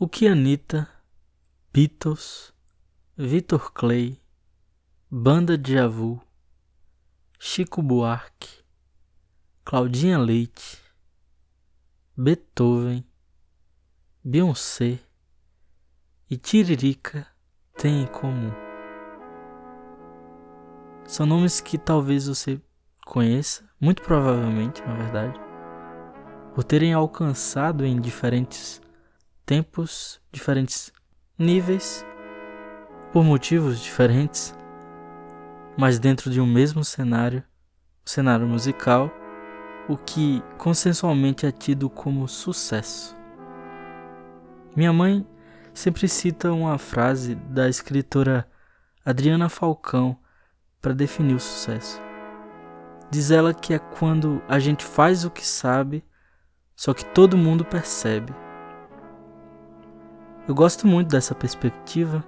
O que Anitta, Beatles, Victor Clay, Banda de Javu, Chico Buarque, Claudinha Leite, Beethoven, Beyoncé e Tiririca têm em comum? São nomes que talvez você conheça, muito provavelmente, na verdade, por terem alcançado em diferentes tempos, diferentes níveis, por motivos diferentes, mas dentro de um mesmo cenário, o cenário musical, o que consensualmente é tido como sucesso. Minha mãe sempre cita uma frase da escritora Adriana Falcão para definir o sucesso. Diz ela que é quando a gente faz o que sabe, só que todo mundo percebe. Eu gosto muito dessa perspectiva,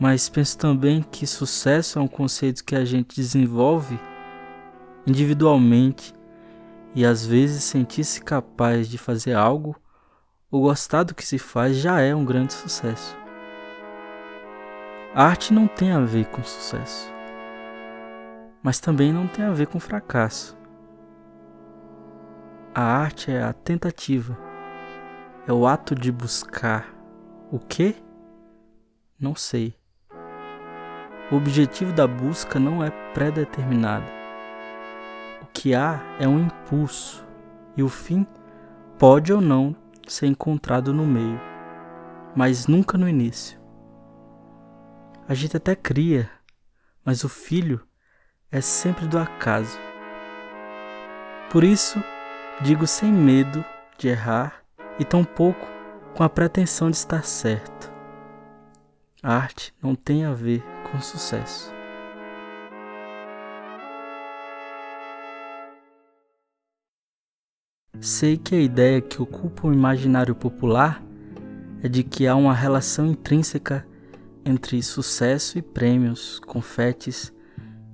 mas penso também que sucesso é um conceito que a gente desenvolve individualmente e às vezes sentir-se capaz de fazer algo ou gostar do que se faz já é um grande sucesso. A arte não tem a ver com sucesso, mas também não tem a ver com fracasso. A arte é a tentativa, é o ato de buscar o que? Não sei. O objetivo da busca não é pré-determinado. O que há é um impulso e o fim pode ou não ser encontrado no meio, mas nunca no início. A gente até cria, mas o filho é sempre do acaso. Por isso, digo sem medo de errar e tampouco com a pretensão de estar certo. A arte não tem a ver com sucesso. Sei que a ideia que ocupa o imaginário popular é de que há uma relação intrínseca entre sucesso e prêmios, confetes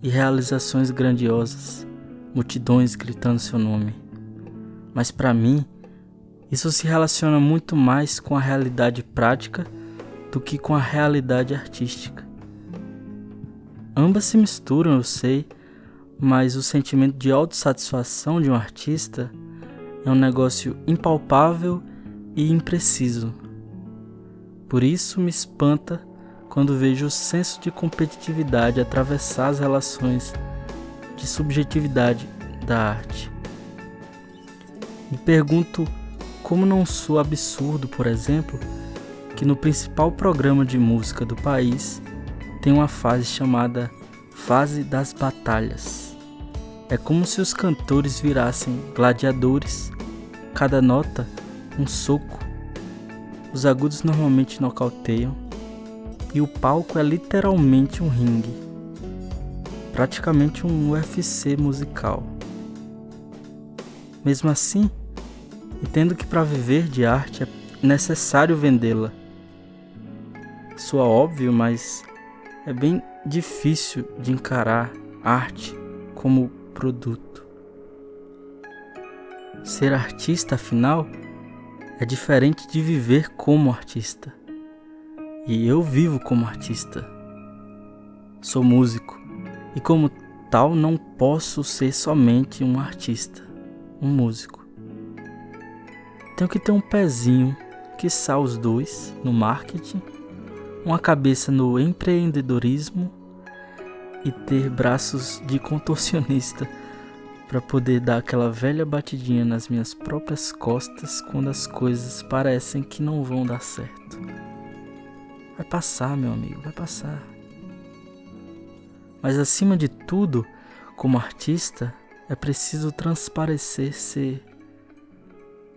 e realizações grandiosas, multidões gritando seu nome. Mas para mim, isso se relaciona muito mais com a realidade prática do que com a realidade artística. Ambas se misturam, eu sei, mas o sentimento de autossatisfação de um artista é um negócio impalpável e impreciso. Por isso me espanta quando vejo o senso de competitividade atravessar as relações de subjetividade da arte. Me pergunto como não sou absurdo, por exemplo, que no principal programa de música do país tem uma fase chamada Fase das Batalhas. É como se os cantores virassem gladiadores, cada nota um soco. Os agudos normalmente nocauteiam e o palco é literalmente um ringue, praticamente um UFC musical. Mesmo assim, Entendo que para viver de arte é necessário vendê-la. Soa óbvio, mas é bem difícil de encarar arte como produto. Ser artista, afinal, é diferente de viver como artista. E eu vivo como artista. Sou músico e, como tal, não posso ser somente um artista, um músico. Tenho que ter um pezinho, que os dois, no marketing, uma cabeça no empreendedorismo e ter braços de contorcionista para poder dar aquela velha batidinha nas minhas próprias costas quando as coisas parecem que não vão dar certo. Vai passar, meu amigo, vai passar. Mas acima de tudo, como artista, é preciso transparecer ser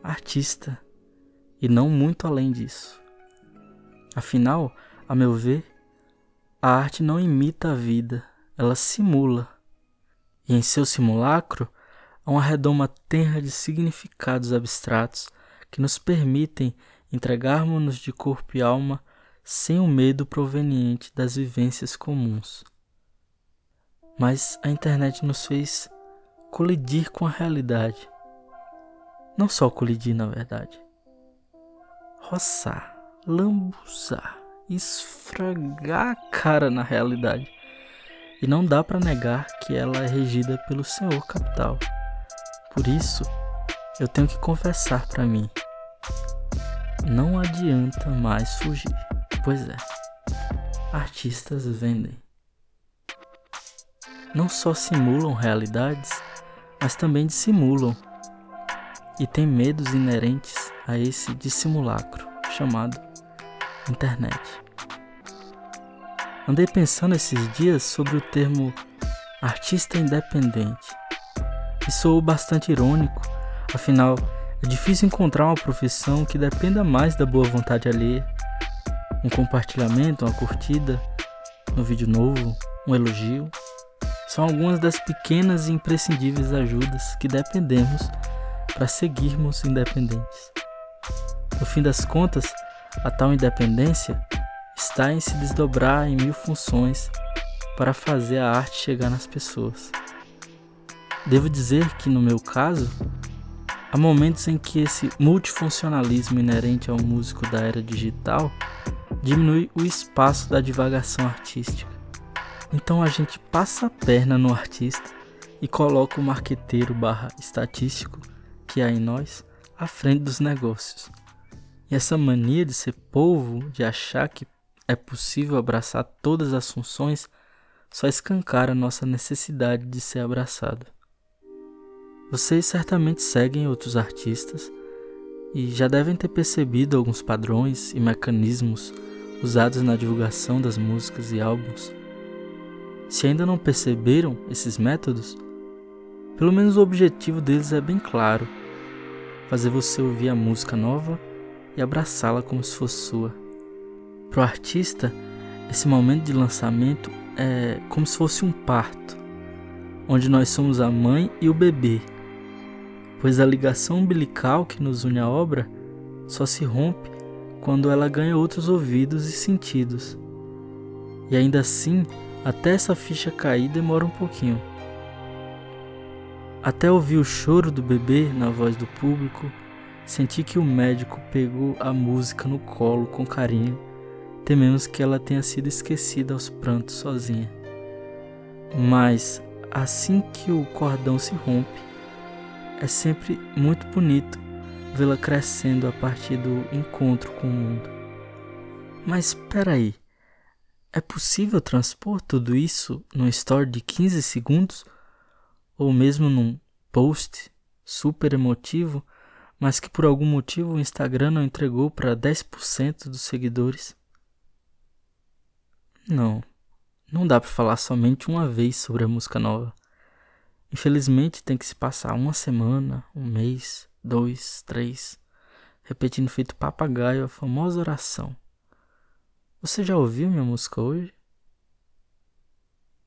artista e não muito além disso. Afinal, a meu ver, a arte não imita a vida, ela simula. E em seu simulacro há uma redoma tenra de significados abstratos que nos permitem entregarmos-nos de corpo e alma sem o medo proveniente das vivências comuns. Mas a internet nos fez colidir com a realidade não só colidir, na verdade. Roçar, lambuzar, esfregar a cara na realidade. E não dá para negar que ela é regida pelo Senhor Capital. Por isso, eu tenho que confessar para mim. Não adianta mais fugir. Pois é. Artistas vendem. Não só simulam realidades, mas também dissimulam. E tem medos inerentes a esse dissimulacro chamado internet. Andei pensando esses dias sobre o termo artista independente. E sou bastante irônico, afinal, é difícil encontrar uma profissão que dependa mais da boa vontade alheia. Um compartilhamento, uma curtida no vídeo novo, um elogio. São algumas das pequenas e imprescindíveis ajudas que dependemos para seguirmos independentes. No fim das contas, a tal independência está em se desdobrar em mil funções para fazer a arte chegar nas pessoas. Devo dizer que, no meu caso, há momentos em que esse multifuncionalismo inerente ao músico da era digital diminui o espaço da divagação artística. Então a gente passa a perna no artista e coloca o marqueteiro barra estatístico que há em nós à frente dos negócios. E essa mania de ser povo, de achar que é possível abraçar todas as funções, só escancara nossa necessidade de ser abraçado. Vocês certamente seguem outros artistas e já devem ter percebido alguns padrões e mecanismos usados na divulgação das músicas e álbuns. Se ainda não perceberam esses métodos, pelo menos o objetivo deles é bem claro: fazer você ouvir a música nova e abraçá-la como se fosse sua. Para o artista, esse momento de lançamento é como se fosse um parto, onde nós somos a mãe e o bebê, pois a ligação umbilical que nos une à obra só se rompe quando ela ganha outros ouvidos e sentidos. E ainda assim, até essa ficha cair demora um pouquinho. Até ouvir o choro do bebê na voz do público, senti que o médico pegou a música no colo com carinho, tememos que ela tenha sido esquecida aos prantos sozinha. Mas assim que o cordão se rompe, é sempre muito bonito vê-la crescendo a partir do encontro com o mundo. Mas espera aí, é possível transpor tudo isso num story de 15 segundos? Ou mesmo num post super emotivo, mas que por algum motivo o Instagram não entregou para 10% dos seguidores? Não, não dá para falar somente uma vez sobre a música nova. Infelizmente tem que se passar uma semana, um mês, dois, três, repetindo feito papagaio a famosa oração. Você já ouviu minha música hoje?